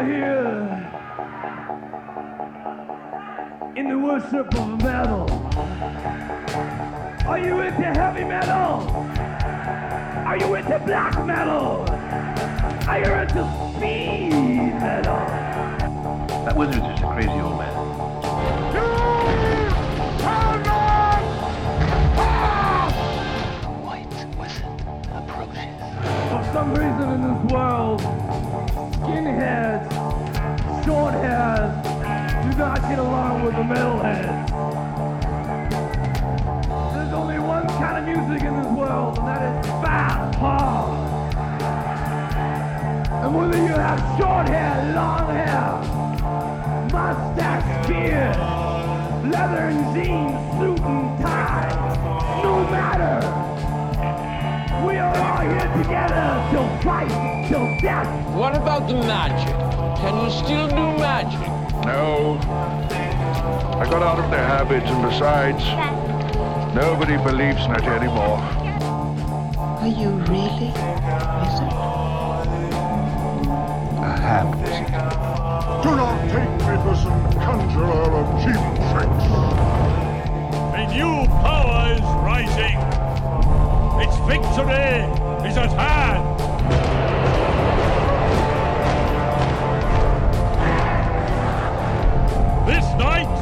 are here in the worship of metal. Are you into heavy metal? Are you into black metal? Are you into speed metal? That wizard's just a crazy old man. Oh no! White western approach. For some reason in this world, skinheads, short hairs do not get along with the metalheads. There's only one kind of music in this world, and that is fast, hard. And whether you have short hair, long hair, mustache, beard, leather and jeans, suit and tie, no matter. We are all here together till fight, till death. What about the magic? Can you still do magic? No. I got out of the habit, and besides, nobody believes in it anymore. Are you really wizard? A ham wizard. Do not take me for some conjurer of cheap tricks. A new power is rising. Its victory is at hand. This night,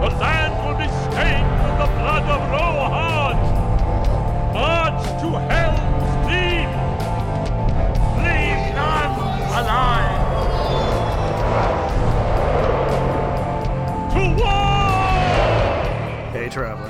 the land will be stained with the blood of Rohan. March to Helm's Deep. Leave none alive. To war! Hey, traveler.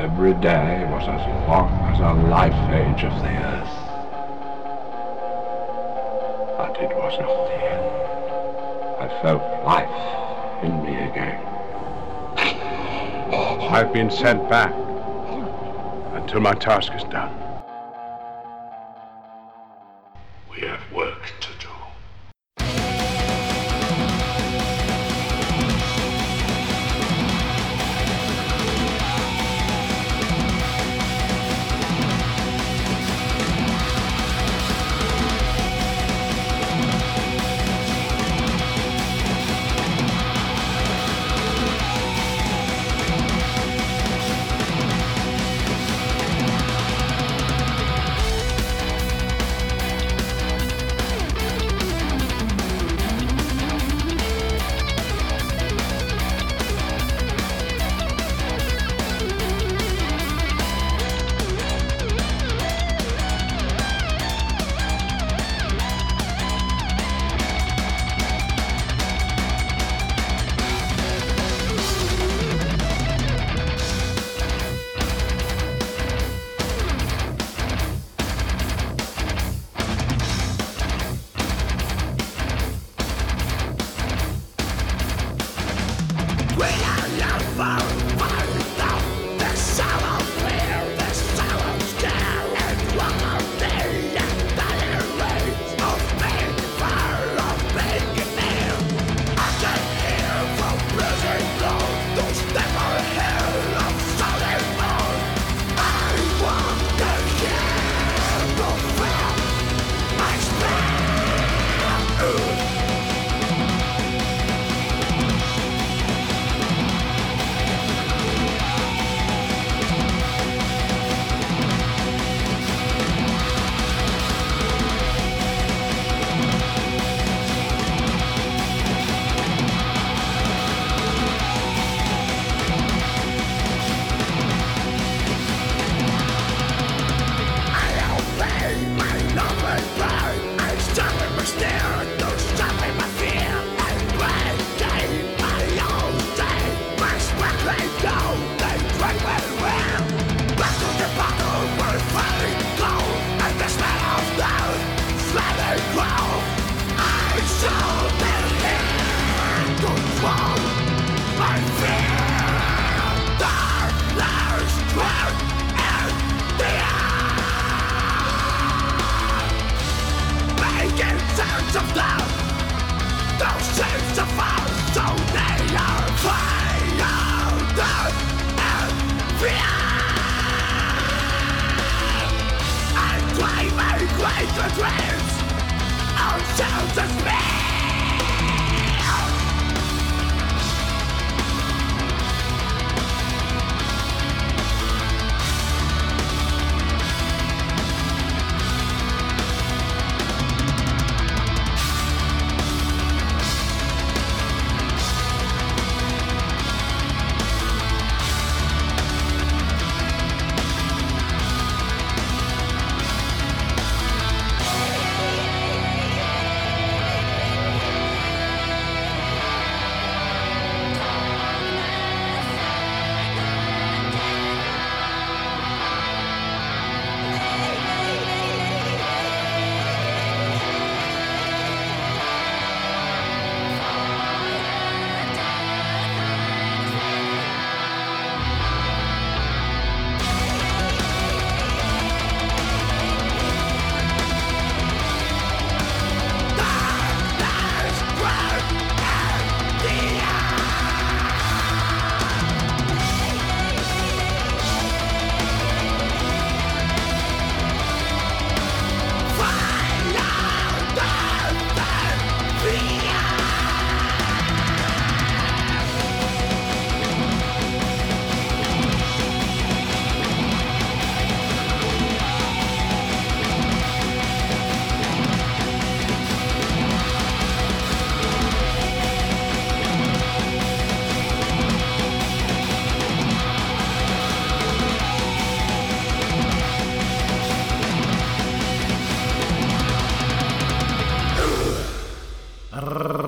every day was as long as a life age of the earth. But it was not the end. I felt life in me again. I've been sent back until my task is done.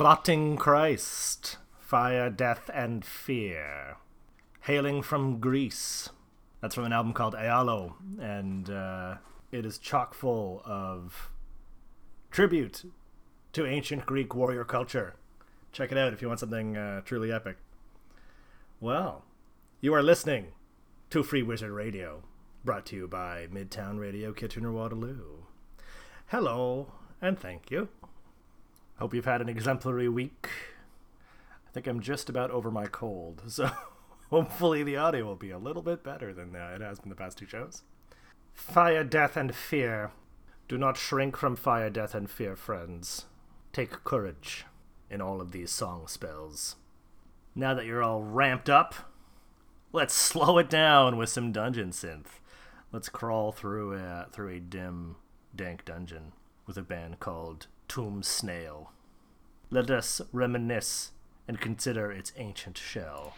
Rotting Christ, Fire, Death, and Fear. Hailing from Greece. That's from an album called Aealo, and uh, it is chock full of tribute to ancient Greek warrior culture. Check it out if you want something uh, truly epic. Well, you are listening to Free Wizard Radio, brought to you by Midtown Radio Kitchener Waterloo. Hello, and thank you. Hope you've had an exemplary week. I think I'm just about over my cold, so hopefully the audio will be a little bit better than uh, it has been the past two shows. Fire, death, and fear. Do not shrink from fire, death, and fear, friends. Take courage in all of these song spells. Now that you're all ramped up, let's slow it down with some dungeon synth. Let's crawl through a, through a dim, dank dungeon with a band called Tomb Snail. Let us reminisce and consider its ancient shell.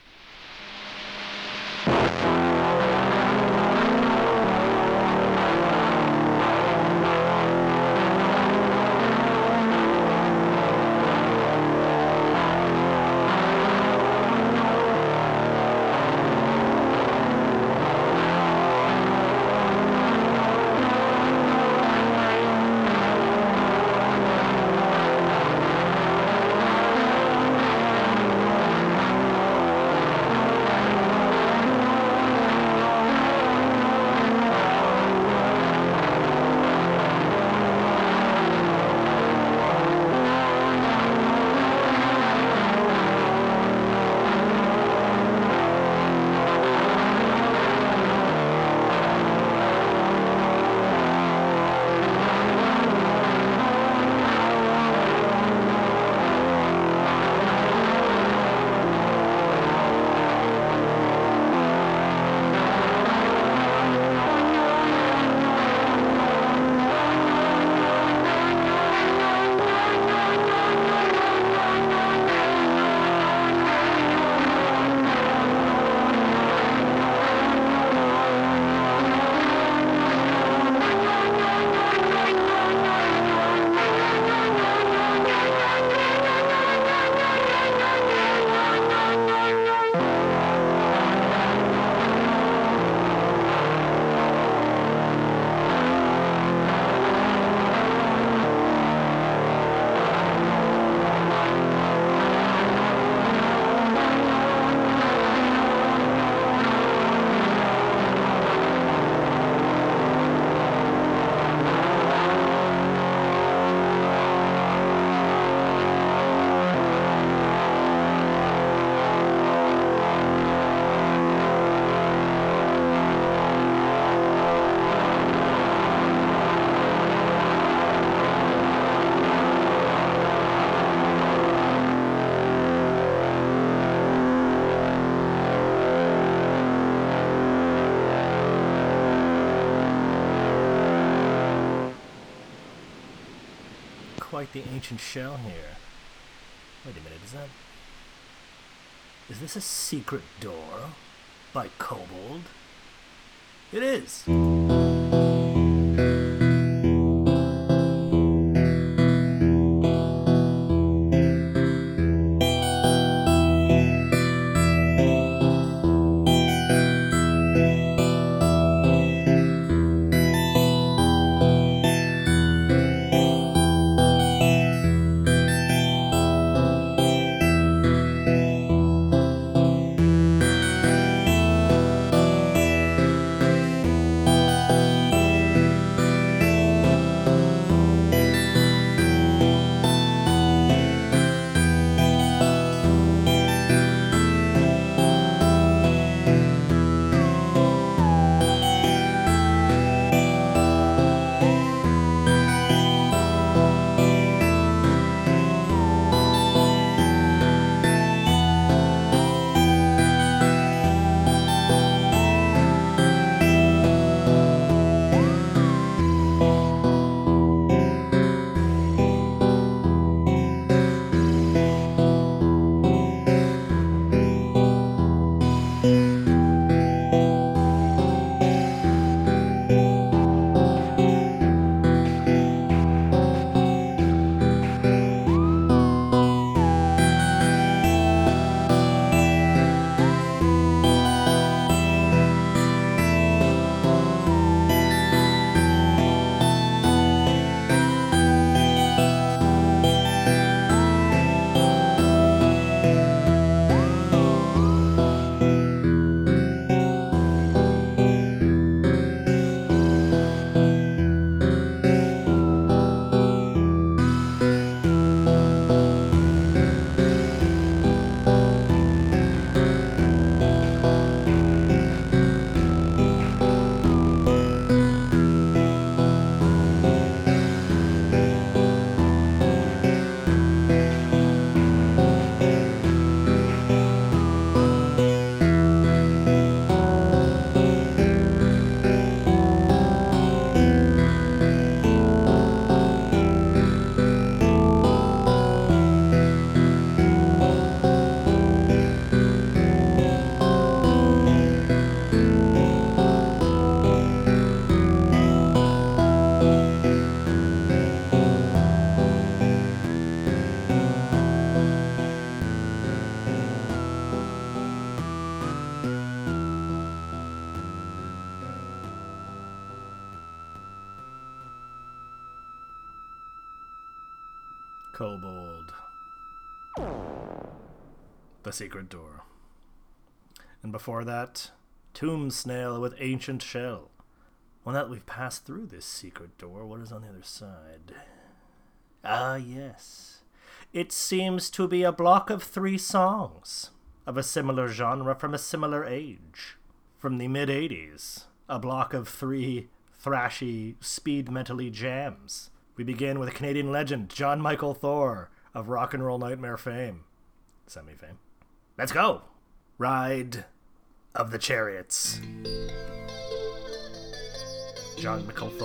Quite the ancient shell here. Wait a minute, is that. Is this a secret door? By Kobold? It is! Secret Door. And before that, Tomb Snail with Ancient Shell. Well, now that we've passed through this secret door, what is on the other side? Ah, yes. It seems to be a block of three songs of a similar genre from a similar age. From the mid 80s, a block of three thrashy, speed mentally jams. We begin with a Canadian legend, Jon Mikl Thor of Rock and Roll Nightmare fame. Semi fame. Let's go! Ride of the Chariots. Jon Mikl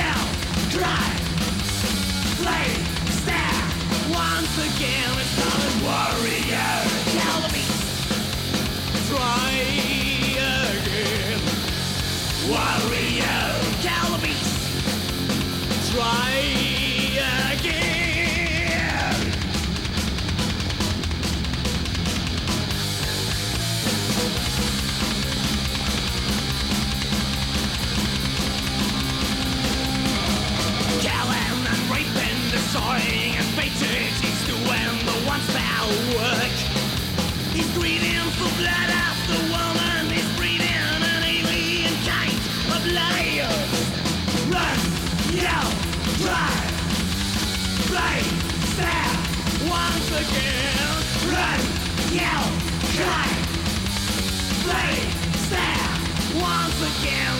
Yell, drive, play, stare. Once again, work. He's grieving for blood off the woman. He's breathing an alien kind of life. Run, yell, drive, play, stab, once again. Run, yell, cry, play, stab, once again.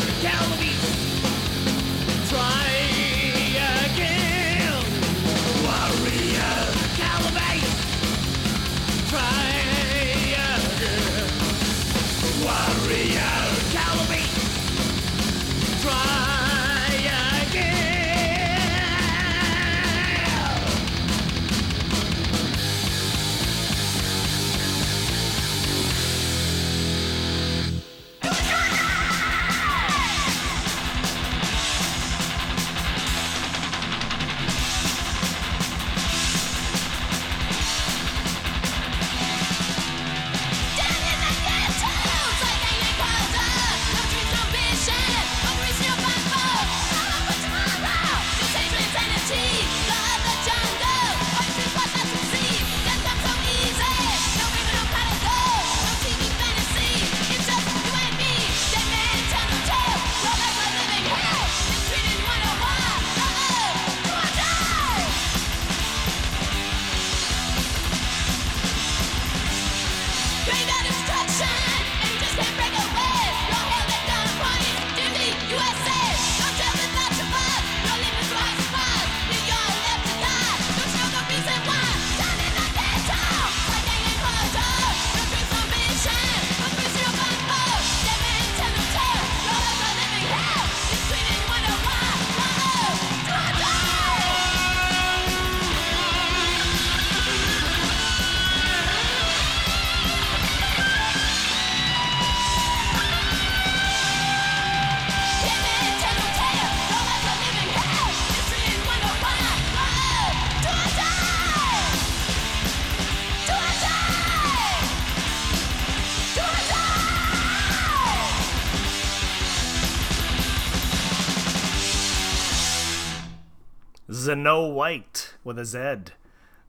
No White with a Z.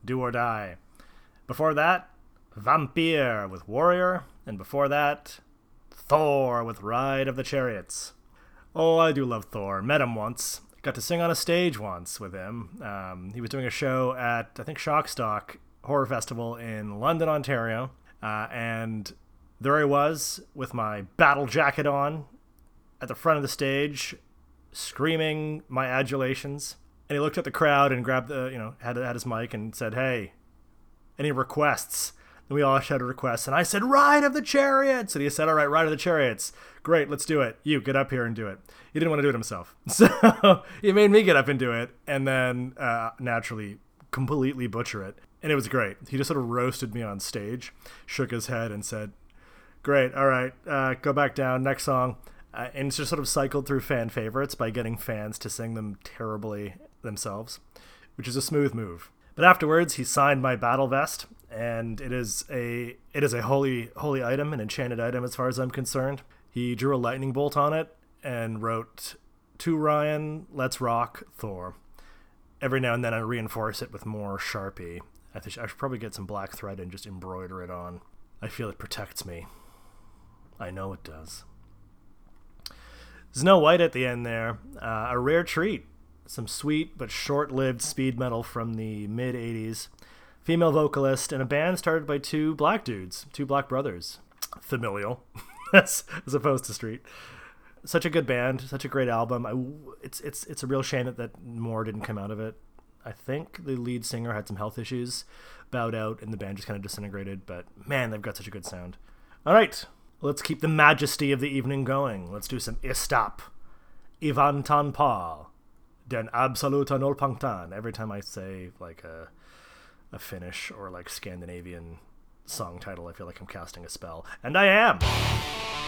Do or Die. Before that, Vampire with Warrior. And before that, Thor with Ride of the Chariots. Oh, I do love Thor. Met him once. Got to sing on a stage once with him. Um, he was doing a show at, I think, Shockstock Horror Festival in London, Ontario. Uh, and there I was with my battle jacket on at the front of the stage, screaming my adulations. And he looked at the crowd and grabbed the, you know, had, had his mic and said, Hey, any requests? And we all shouted requests. And I said, Ride of the Chariots. And he said, All right, Ride of the Chariots. Great, let's do it. You get up here and do it. He didn't want to do it himself. So he made me get up and do it. And then uh, naturally, completely butcher it. And it was great. He just sort of roasted me on stage, shook his head, and said, Great, all right, uh, go back down. Next song. Uh, and it's just sort of cycled through fan favorites by getting fans to sing them terribly themselves, which is a smooth move. But afterwards, he signed my battle vest, and it is a it is a holy holy item, an enchanted item as far as I'm concerned. He drew a lightning bolt on it and wrote, "To Ryan, let's rock Thor." Every now and then, I reinforce it with more sharpie. I think I should probably get some black thread and just embroider it on. I feel it protects me. I know it does. Snow White at the end there, uh, a rare treat. Some sweet but short lived speed metal from the mid 80s. Female vocalist, and a band started by two black dudes, two black brothers. Familial, as, opposed to street. Such a good band, such a great album. I, it's, it's, it's a real shame that, that more didn't come out of it. I think the lead singer had some health issues, bowed out, and the band just kind of disintegrated. But man, they've got such a good sound. All right, let's keep the majesty of the evening going. Let's do some Istapp. I Väntan På. Den Absoluta Nollpunkten. Every time I say like a, a Finnish or like Scandinavian song title, I feel like I'm casting a spell. And I am!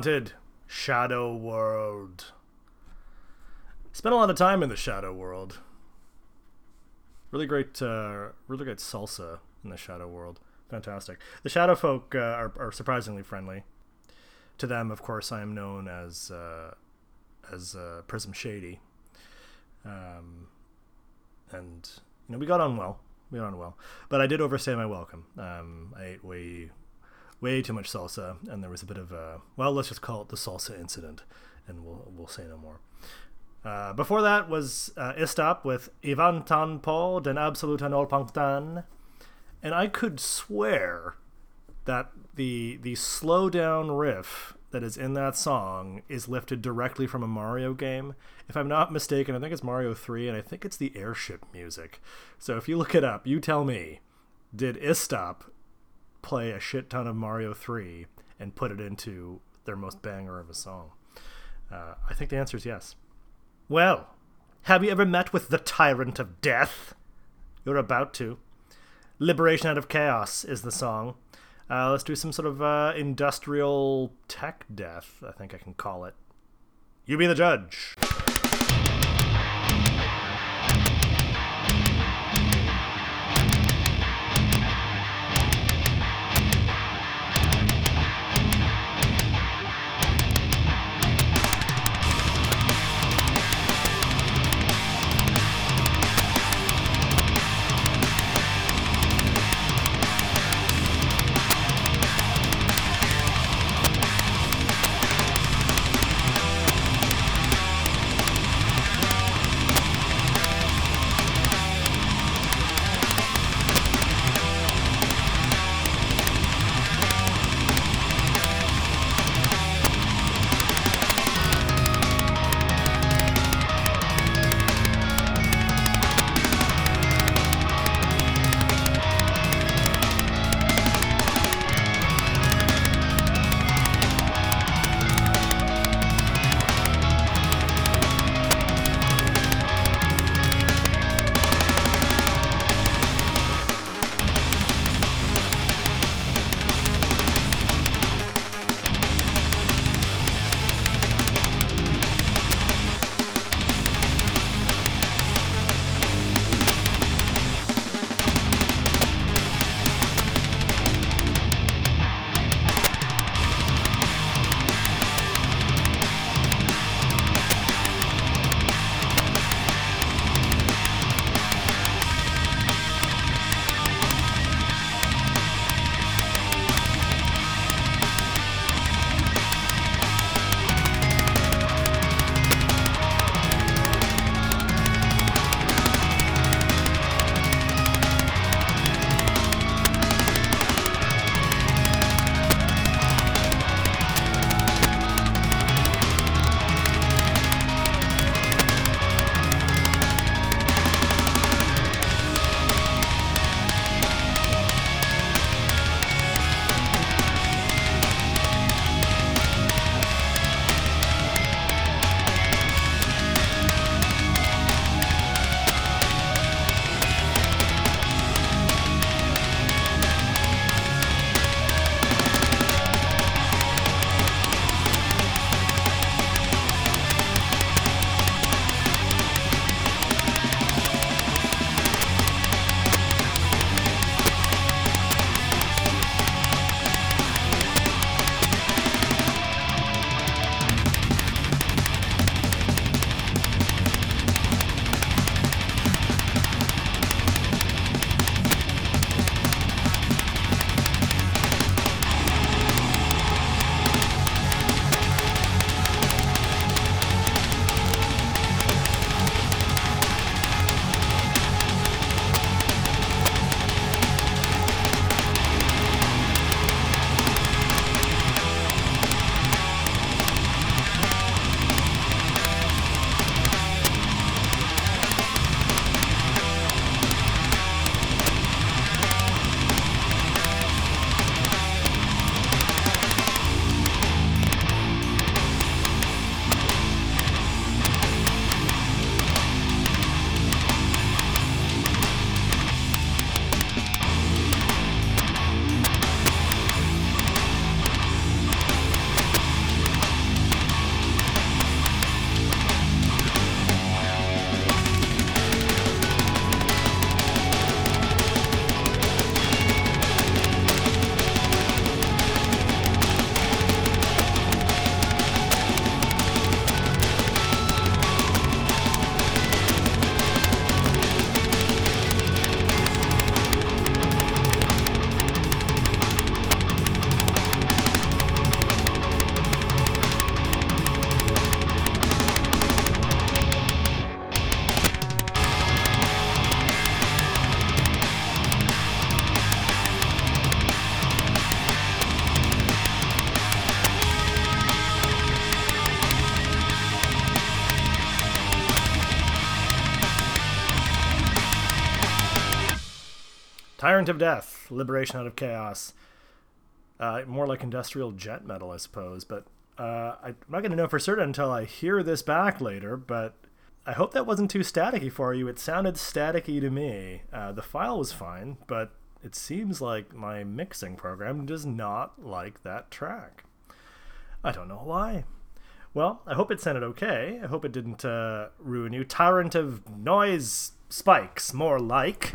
Haunted Shadow World. Spent a lot of time in the Shadow World. Really great, uh, really great salsa in the Shadow World. Fantastic. The Shadow Folk uh, are, are surprisingly friendly. To them, of course, I am known as uh, as uh, Prism Shady. Um, and you know, we got on well. We got on well, but I did overstay my welcome. Um, I ate way way too much salsa, and there was a bit of a well, let's just call it the salsa incident, and we'll we'll say no more. Uh, before that was uh, Istapp with I Väntan På den Absoluta Nollpunkten, and I could swear that the the slow down riff that is in that song is lifted directly from a Mario game. If I'm not mistaken, I think it's Mario 3 and I think it's the airship music. So if you look it up, you tell me, did Istapp play a shit ton of Mario 3 and put it into their most banger of a song? Uh, I think the answer is yes. Well, have you ever met with the Tyrant of Death? You're about to. Liberation Out of Chaos is the song. Uh, let's do some sort of uh, industrial tech death, I think I can call it. You be the judge. Tyrant of Death, Liberation Out of Chaos. Uh, more like industrial jet metal, I suppose. But uh, I'm not going to know for certain until I hear this back later. But I hope that wasn't too staticky for you. It sounded staticky to me. Uh, the file was fine, but it seems like my mixing program does not like that track. I don't know why. Well, I hope it sounded okay. I hope it didn't uh, ruin you. Tyrant of Noise Spikes, more like.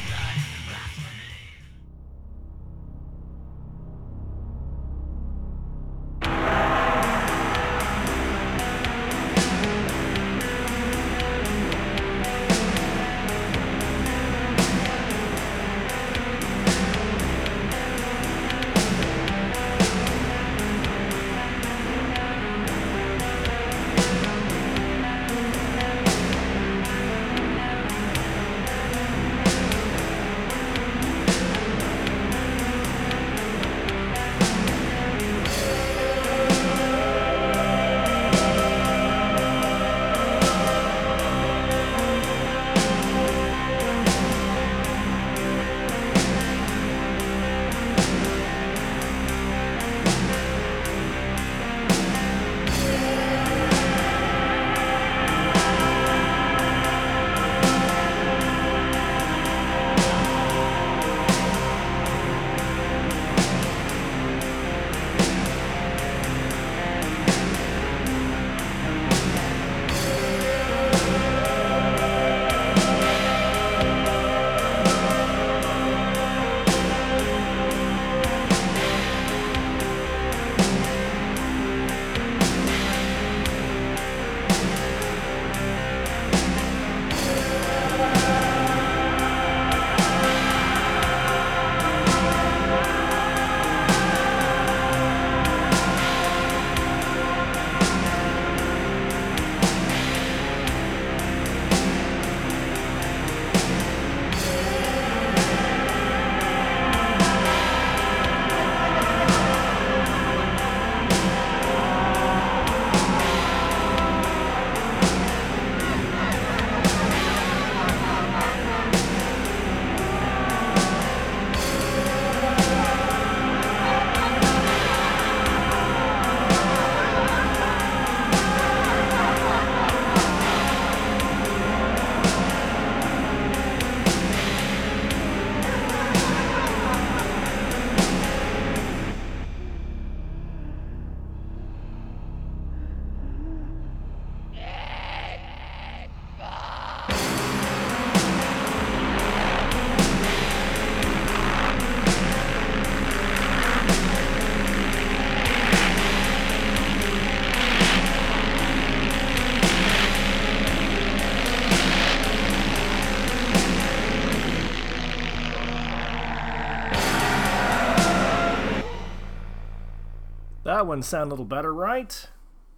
That one sound a little better, right?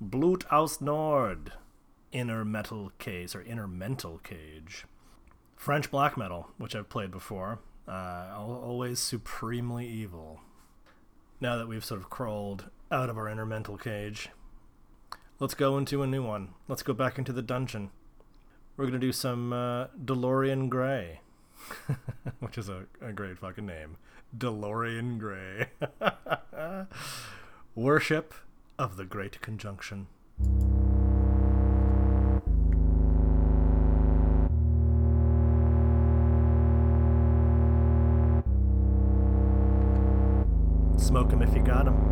Blut aus Nord. Inner metal cage or inner mental cage. French black metal, which I've played before. Uh, always supremely evil. Now that we've sort of crawled out of our inner mental cage, let's go into a new one. Let's go back into the dungeon. We're gonna do some uh, DeLorean Gray, which is a, a great fucking name. DeLorean Gray. Worship of the Great Conjunction. Smoke 'em if you got 'em.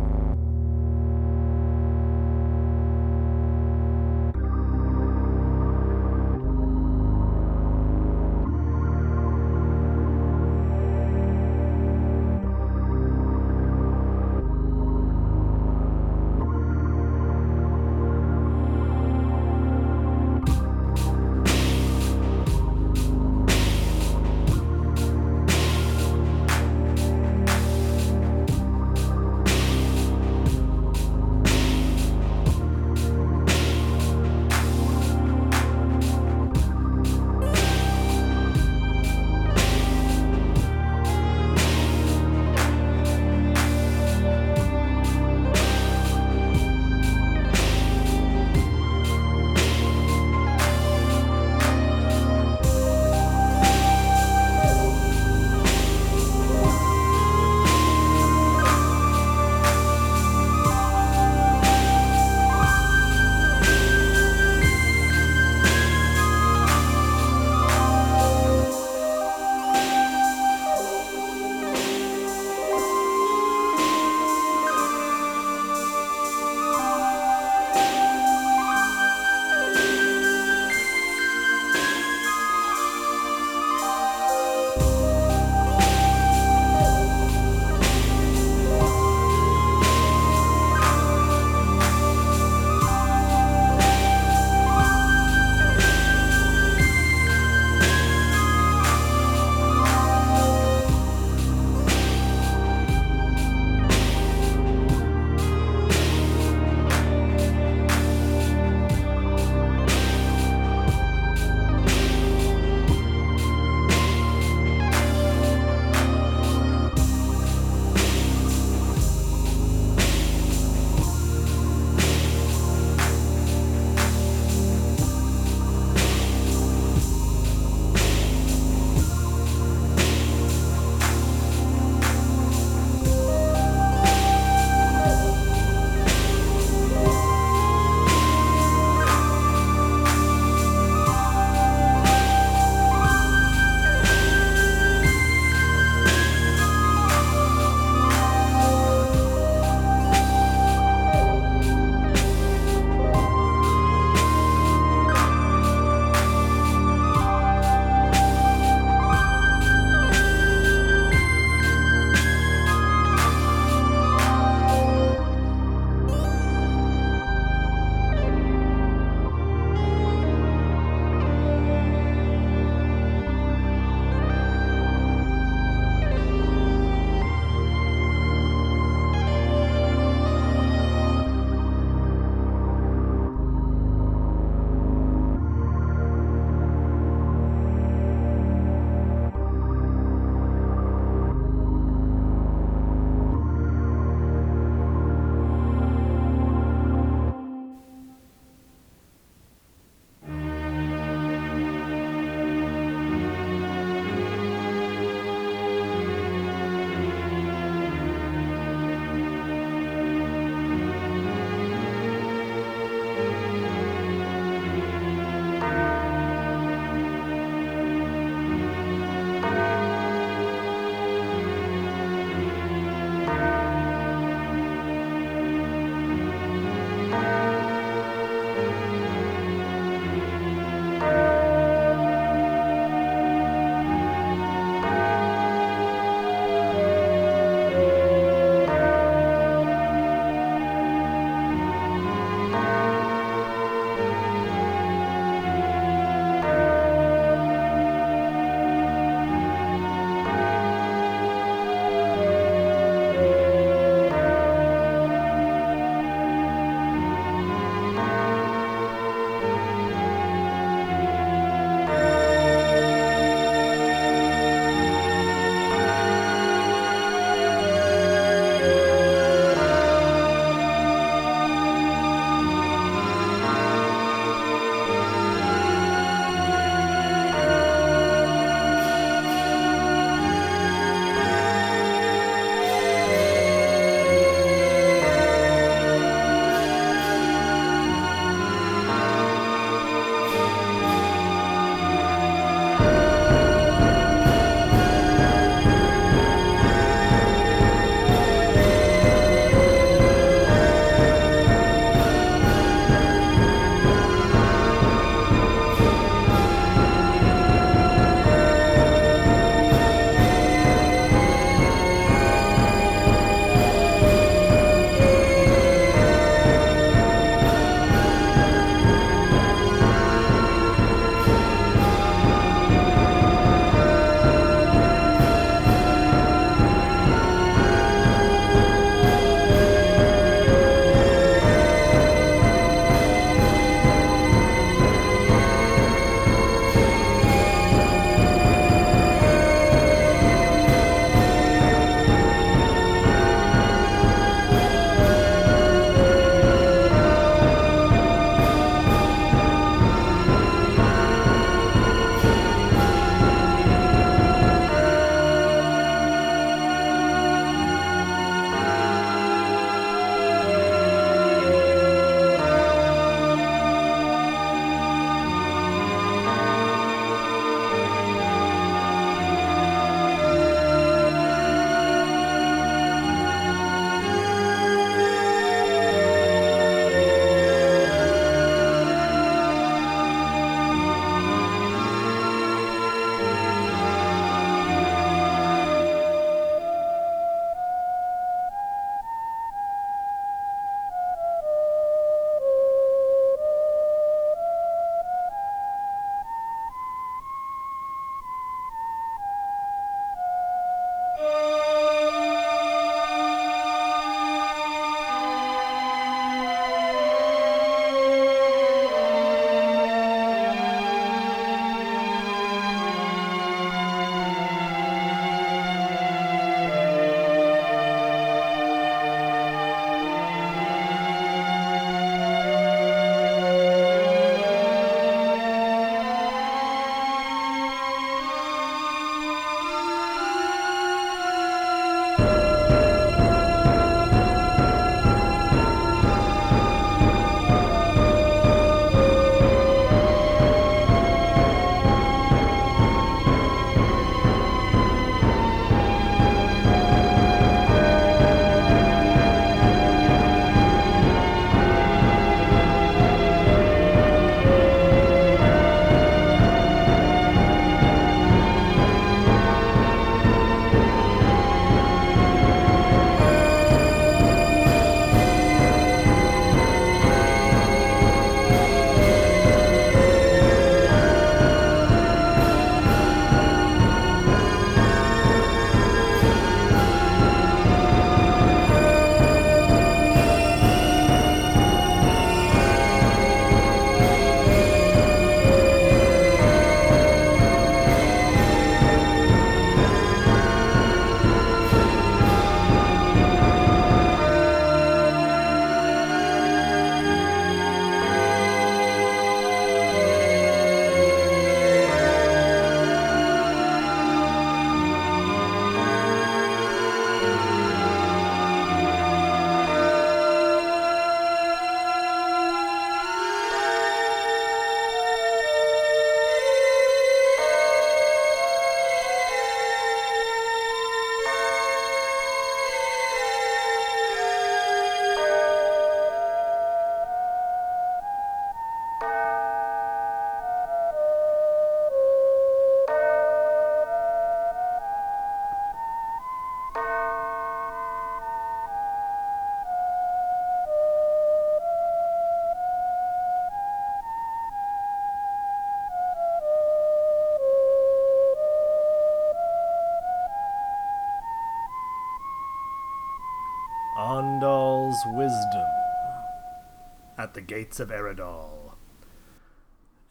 The Gates of Eridol.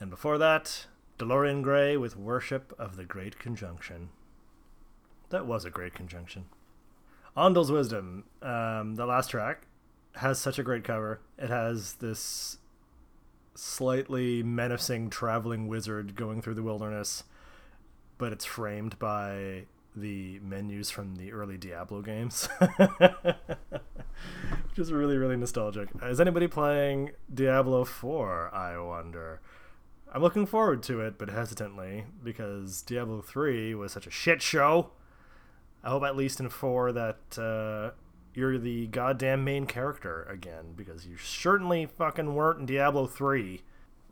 And before that, DeLorean Gray with Worship of the Great Conjunction. That was a great conjunction. Andal's Wisdom, um, the last track, has such a great cover. It has this slightly menacing traveling wizard going through the wilderness, but it's framed by the menus from the early Diablo games. Which is really, really nostalgic. Is anybody playing Diablo 4, I wonder? I'm looking forward to it, but hesitantly, because Diablo 3 was such a shit show. I hope at least in 4 that uh, you're the goddamn main character again, because you certainly fucking weren't in Diablo 3.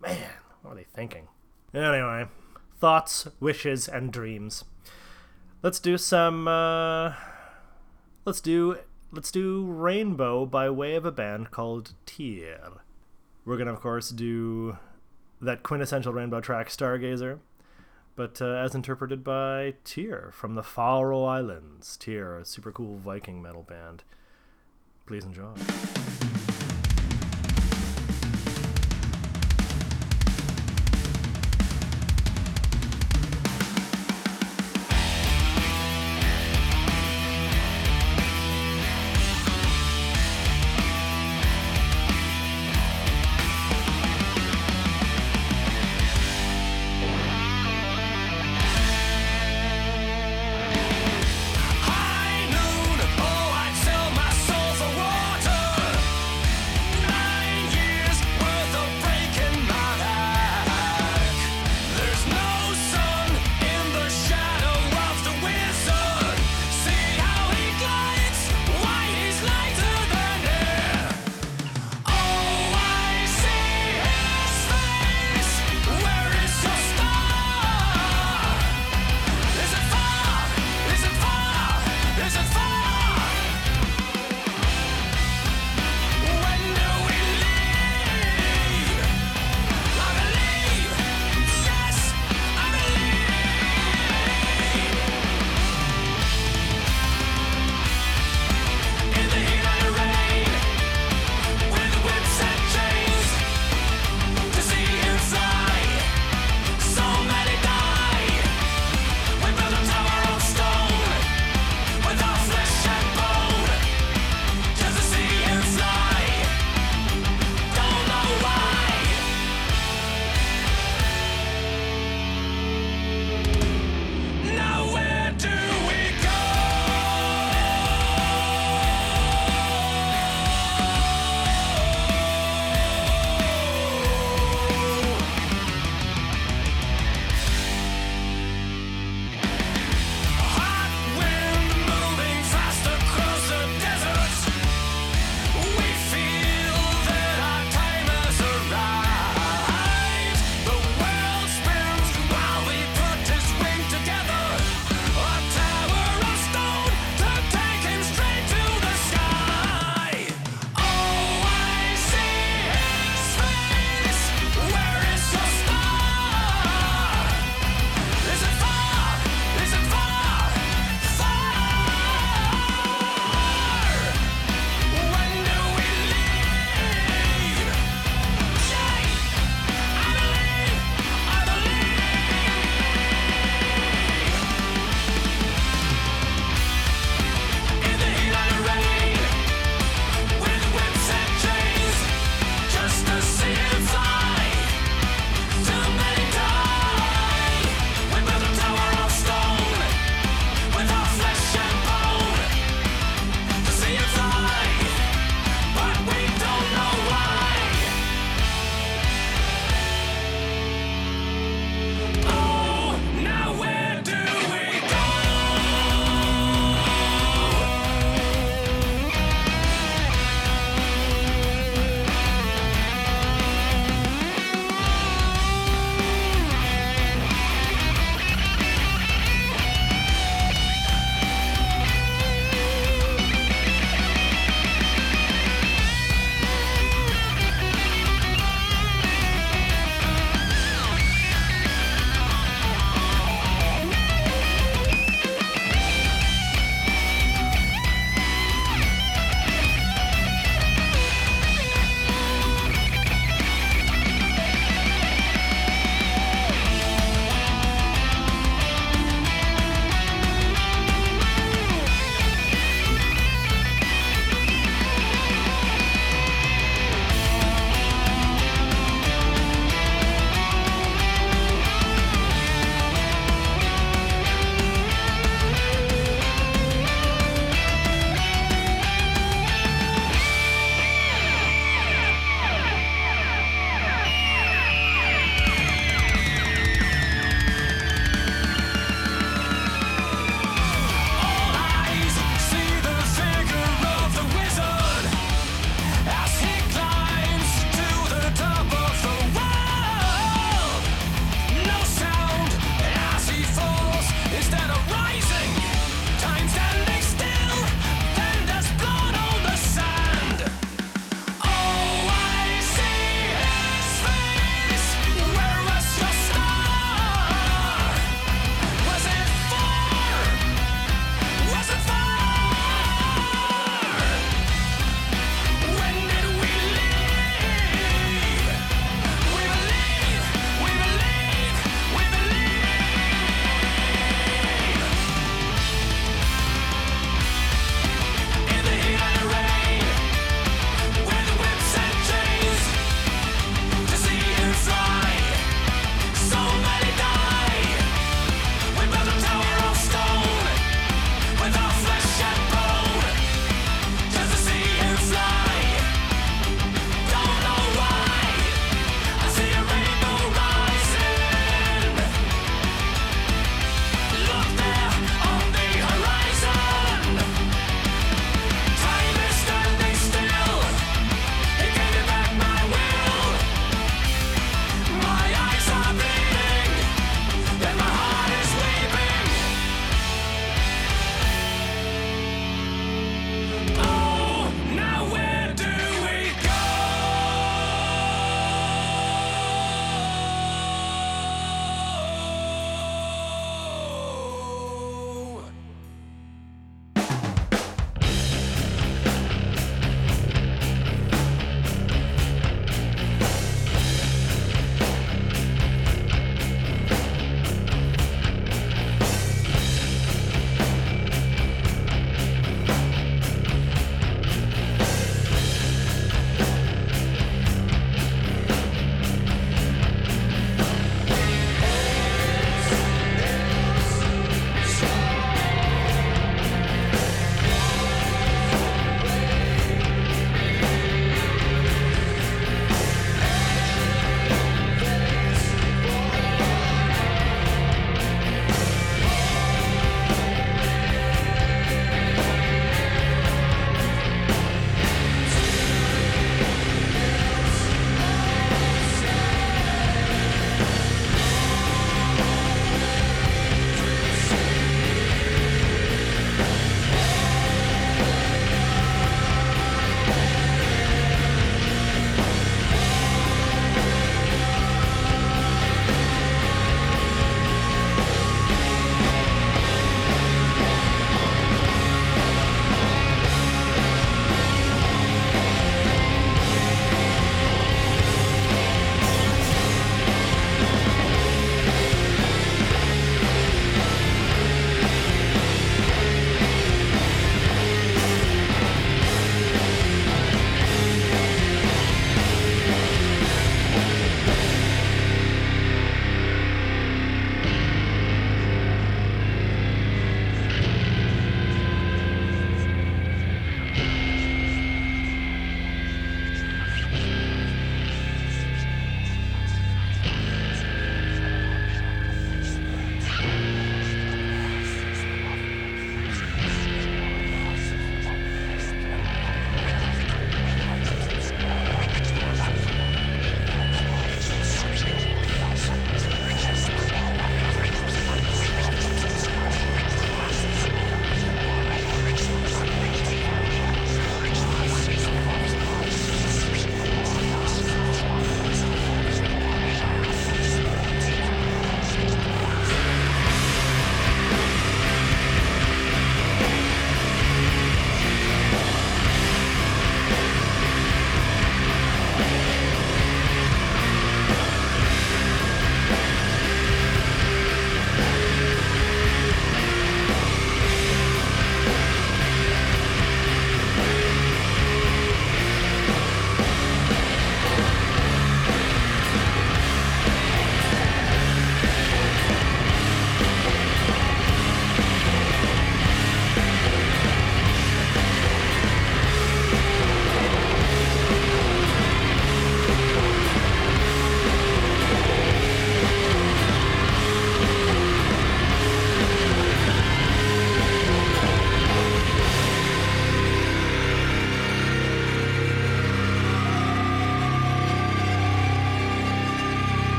Man, what were they thinking? Anyway, thoughts, wishes, and dreams. Let's do some. Uh, let's do let's do Rainbow by way of a band called Tyr. We're gonna of course do that quintessential Rainbow track Stargazer, but uh, as interpreted by Tyr from the Faroe Islands. Tyr, a super cool Viking metal band. Please enjoy.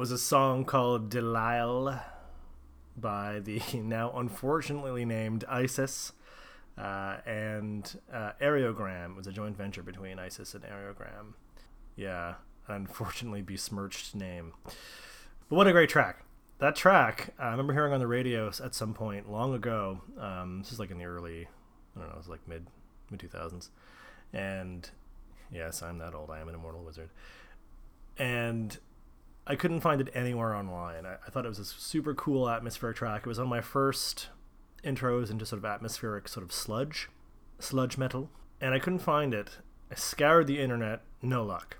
Was a song called Delial by the now unfortunately named ISIS. Uh, and uh, Aereogramme was a joint venture between ISIS and Aereogramme. Yeah, unfortunately besmirched name. But what a great track. That track, uh, I remember hearing on the radio at some point long ago. Um, this is like in the early, I don't know, it was like mid mid 2000s. And yes, I'm that old. I am an immortal wizard. And I couldn't find it anywhere online. I, I thought it was a super cool atmospheric track. It was on my first intros into sort of atmospheric sort of sludge, sludge metal, and I couldn't find it. I scoured the internet, no luck.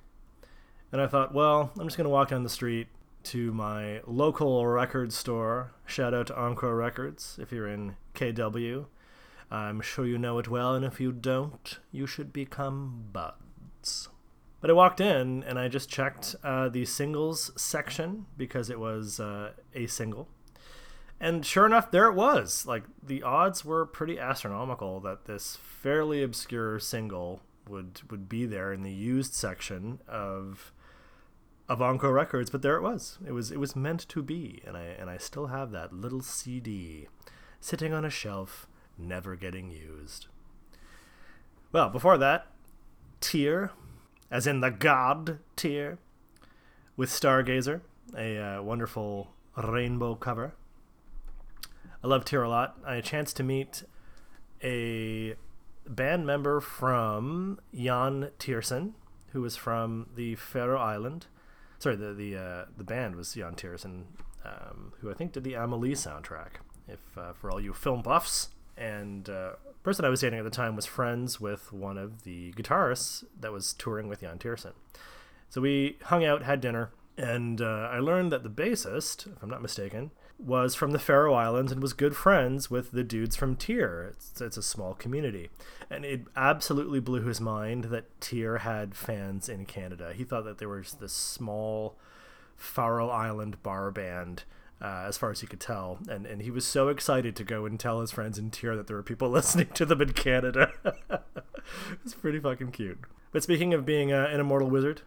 And I thought, well, I'm just going to walk down the street to my local record store. Shout out to Encore Records if you're in KW. I'm sure you know it well, and if you don't, you should become buds. But I walked in and I just checked uh, the singles section because it was uh, a single. And sure enough, there it was. Like the odds were pretty astronomical that this fairly obscure single would would be there in the used section of of Encore Records, but there it was. It was it was meant to be, and I and I still have that little CD sitting on a shelf, never getting used. Well, before that, Tyr, as in the god Tyr, with Stargazer, a uh, wonderful rainbow cover. I love Tyr a lot. I had a chance to meet a band member from Yann Tiersen, who was from the Faroe Island. Sorry, the the uh, the band was Yann Tiersen, um, who I think did the Amelie soundtrack. If uh, for all you film buffs, and uh, person I was dating at the time was friends with one of the guitarists that was touring with Yann Tiersen. So we hung out, had dinner, and uh, I learned that the bassist, if I'm not mistaken, was from the Faroe Islands and was good friends with the dudes from Tyr. It's, it's a small community. And it absolutely blew his mind that Tyr had fans in Canada. He thought that there was this small Faroe Island bar band. Uh, as far as he could tell, and and he was so excited to go and tell his friends in Tyr that there were people listening to them in Canada. it's pretty fucking cute. But speaking of being uh, an immortal wizard,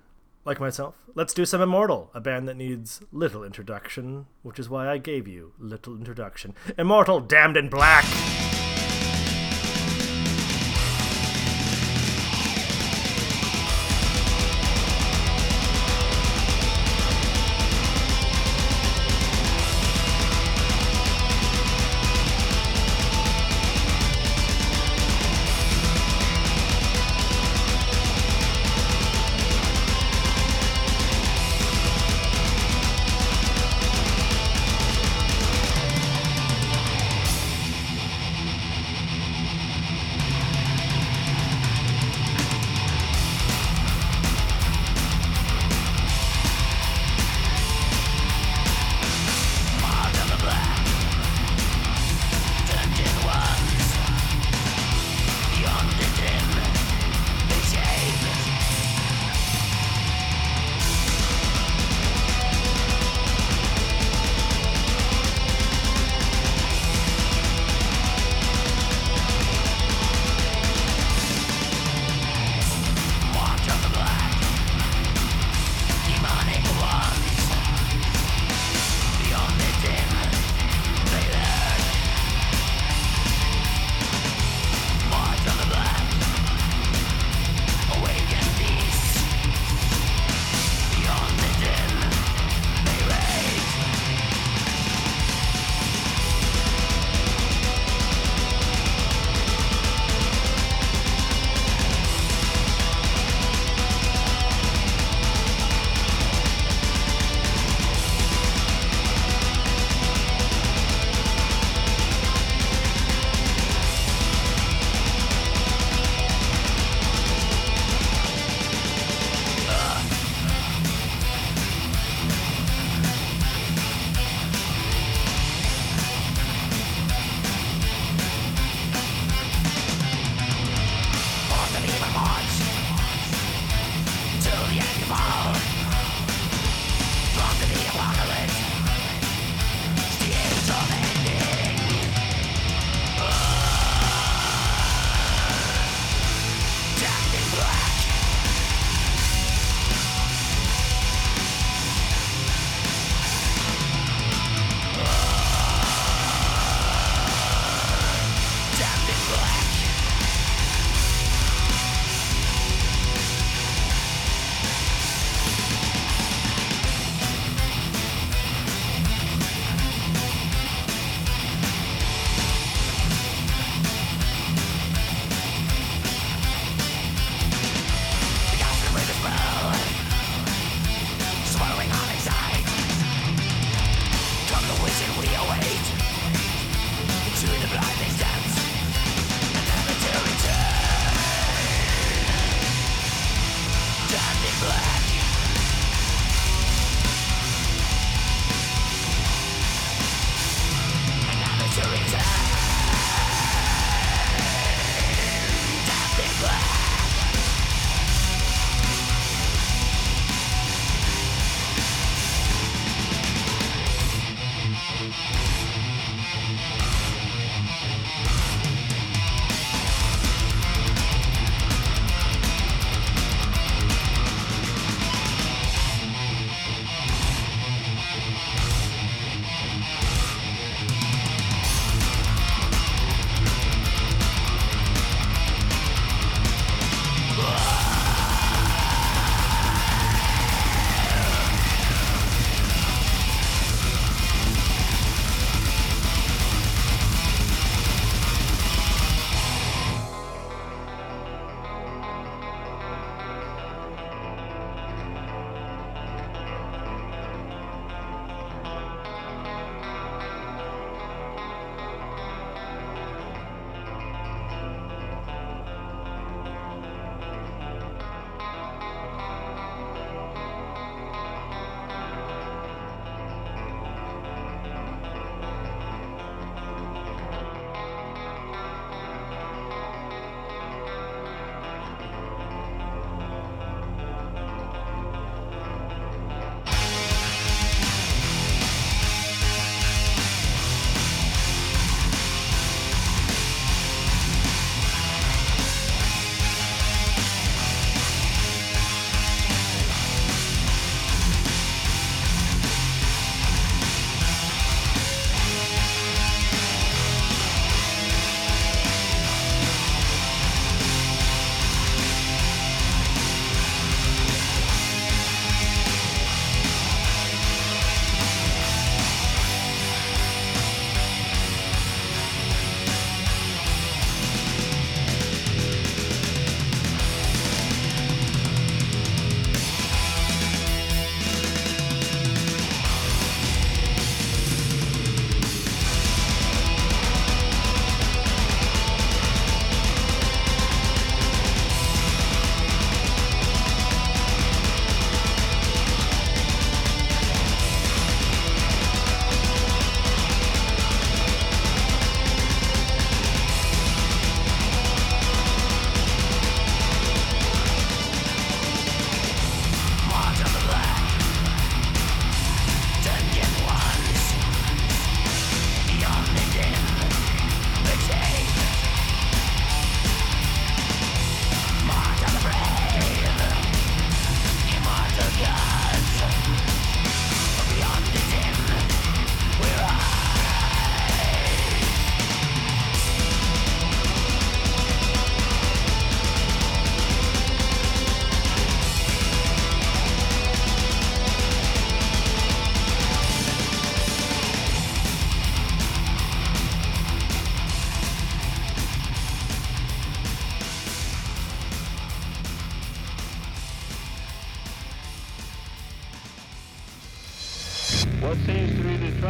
like myself, let's do some Immortal, a band that needs little introduction, which is why I gave you little introduction. Immortal, damned in black!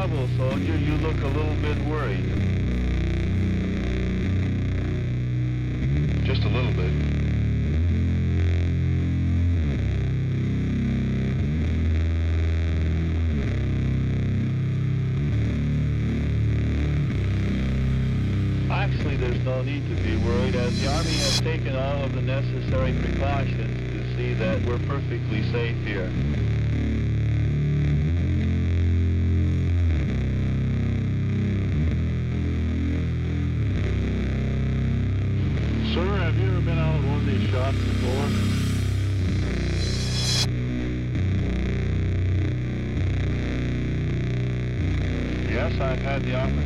trouble, soldier. You look a little bit worried. Just a little bit. Actually, there's no need to be worried as the Army has taken all of the necessary precautions to see that we're perfectly safe here. the office.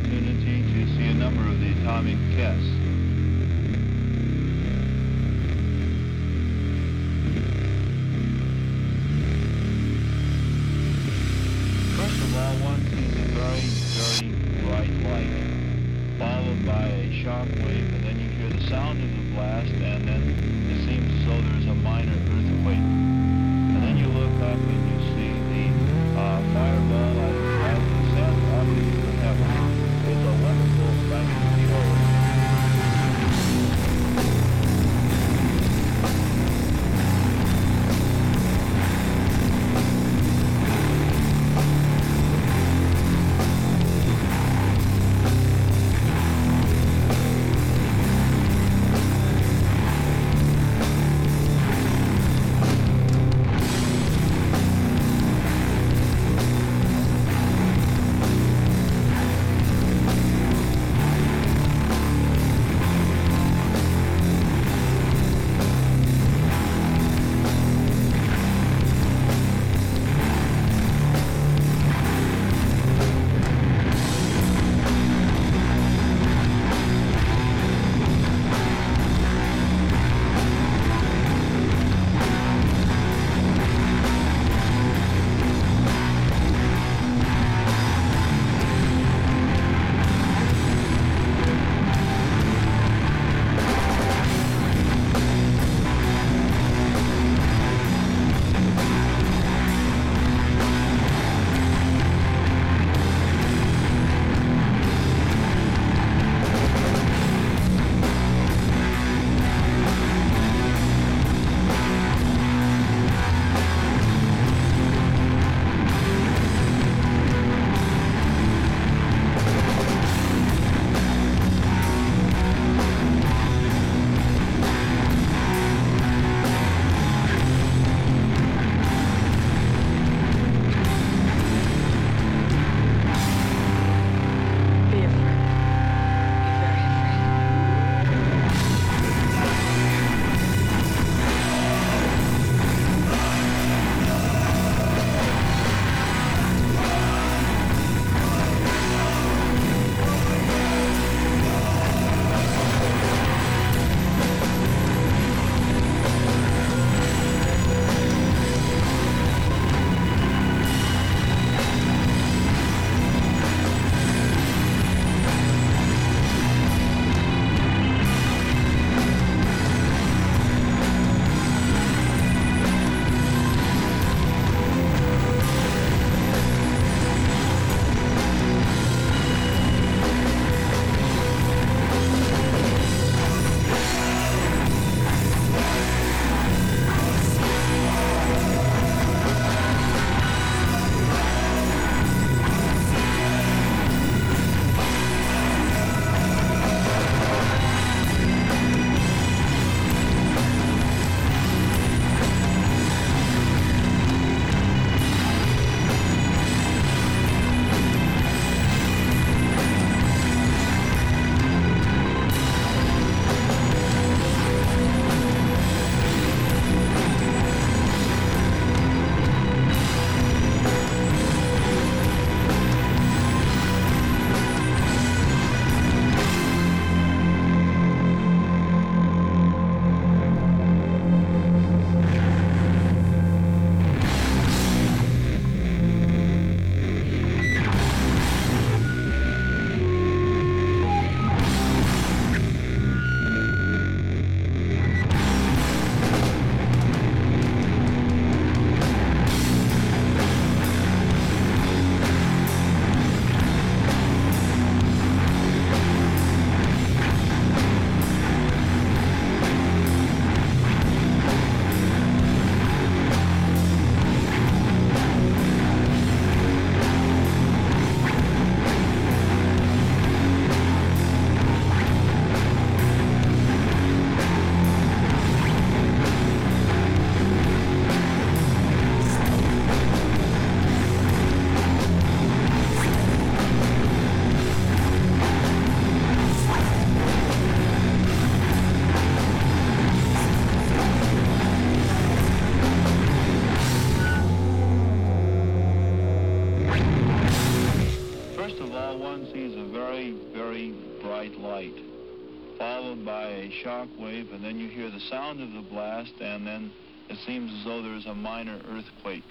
Followed by a shock wave, and then you hear the sound of the blast, and then it seems as though there's a minor earthquake.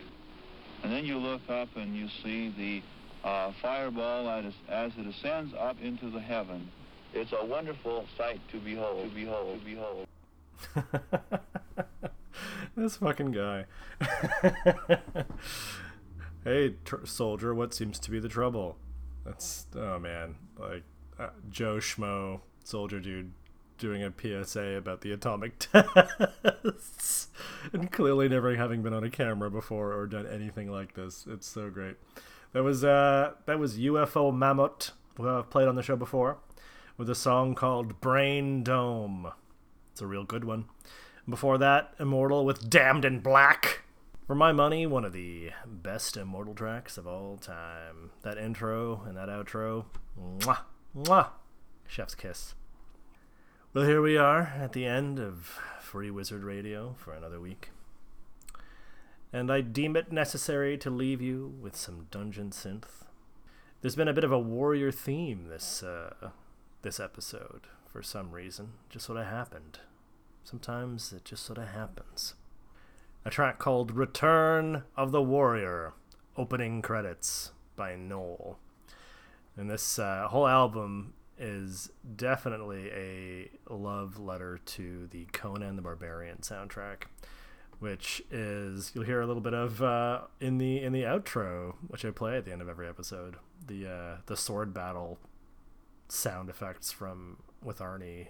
And then you look up and you see the uh, fireball as, it ascends up into the heaven. It's a wonderful sight to behold, to behold, to behold. this fucking guy. hey, tr- soldier, what seems to be the trouble? That's oh man, like uh, Joe Schmo, soldier dude, doing a PSA about the atomic tests, and clearly never having been on a camera before or done anything like this. It's so great. That was uh, that was UFO Mammoth, who I've played on the show before, with a song called Brain Dome. It's a real good one. Before that, Immortal with Damned in Black. For my money, one of the best Immortal tracks of all time. That intro and that outro, mwah, mwah, chef's kiss. Well, here we are at the end of Free Wizard Radio for another week. And I deem it necessary to leave you with some dungeon synth. There's been a bit of a warrior theme this uh, this episode for some reason. Just sort of happened. Sometimes it just sort of happens. A track called Return of the Warrior, opening credits by Noel. And this uh, whole album is definitely a love letter to the Conan the Barbarian soundtrack, which is you'll hear a little bit of uh, in the in the outro, which I play at the end of every episode. The uh, the sword battle sound effects from with Arnie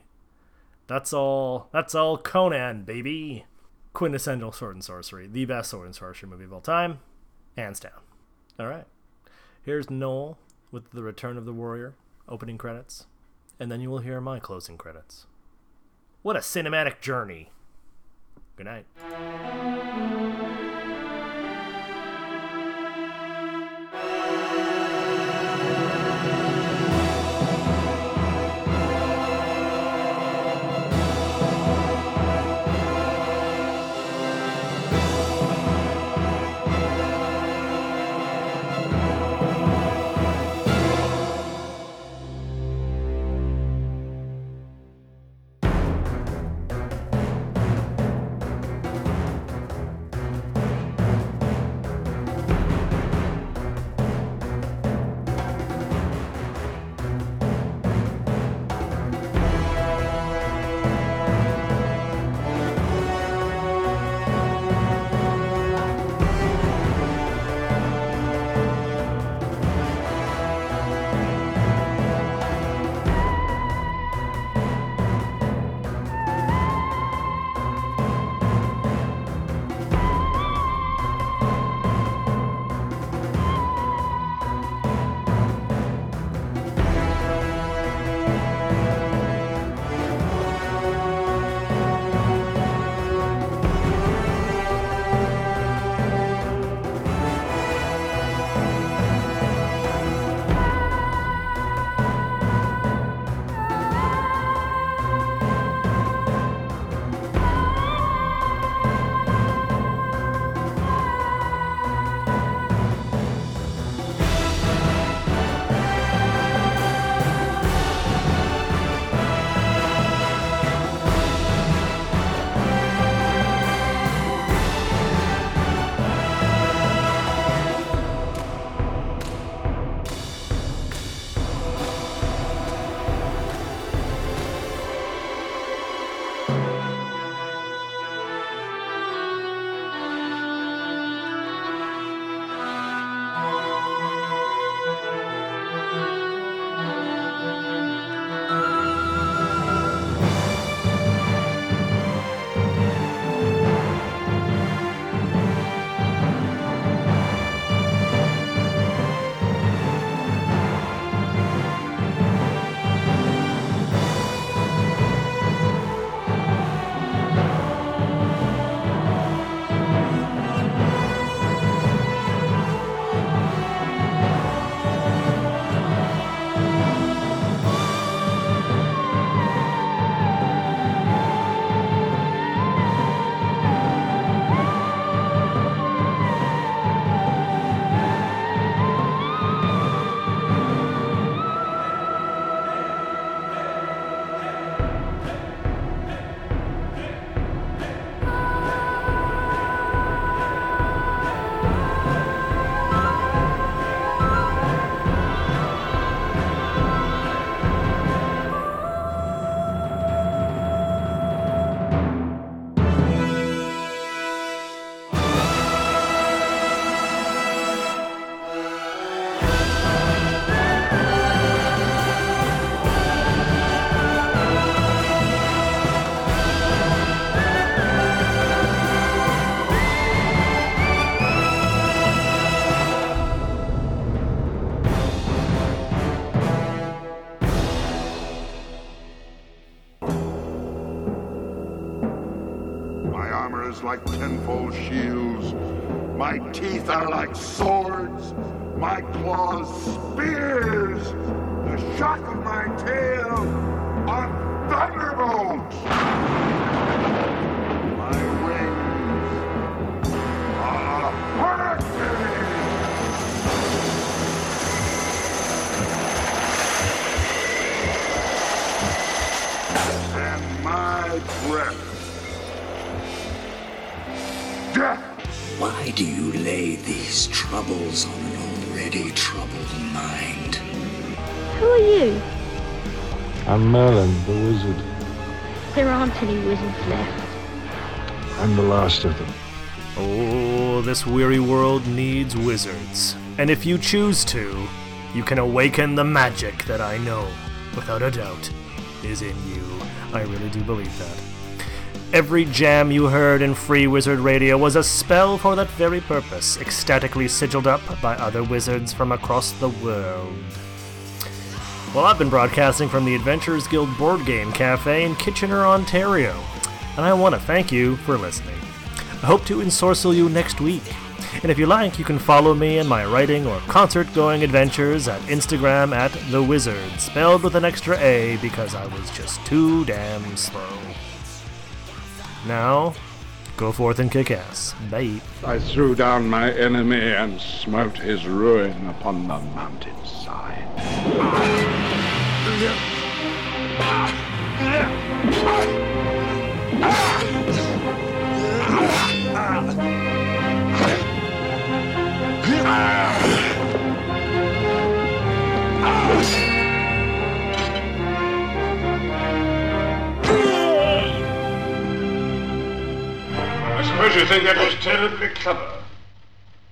that's all. That's all Conan, baby. Quintessential sword and sorcery, the best sword and sorcery movie of all time, hands down. All right, here's Noel with the Return of the Warrior opening credits, and then you will hear my closing credits. What a cinematic journey! Good night. Shields. My teeth are like swords. There aren't any wizards left. I'm the last of them. Oh, this weary world needs wizards. And if you choose to, you can awaken the magic that I know, without a doubt, is in you. I really do believe that. Every jam you heard in Free Wizard Radio was a spell for that very purpose, ecstatically sigiled up by other wizards from across the world. Well, I've been broadcasting from the Adventurers Guild Board Game Cafe in Kitchener, Ontario, and I want to thank you for listening. I hope to ensorcel you next week. And if you like, you can follow me in my writing or concert going adventures at Instagram at The Wizard, spelled with an extra A because I was just too damn slow. Now, go forth and kick ass. Bye. I threw down my enemy and smote his ruin upon the mountainside. I suppose you think that was terribly clever.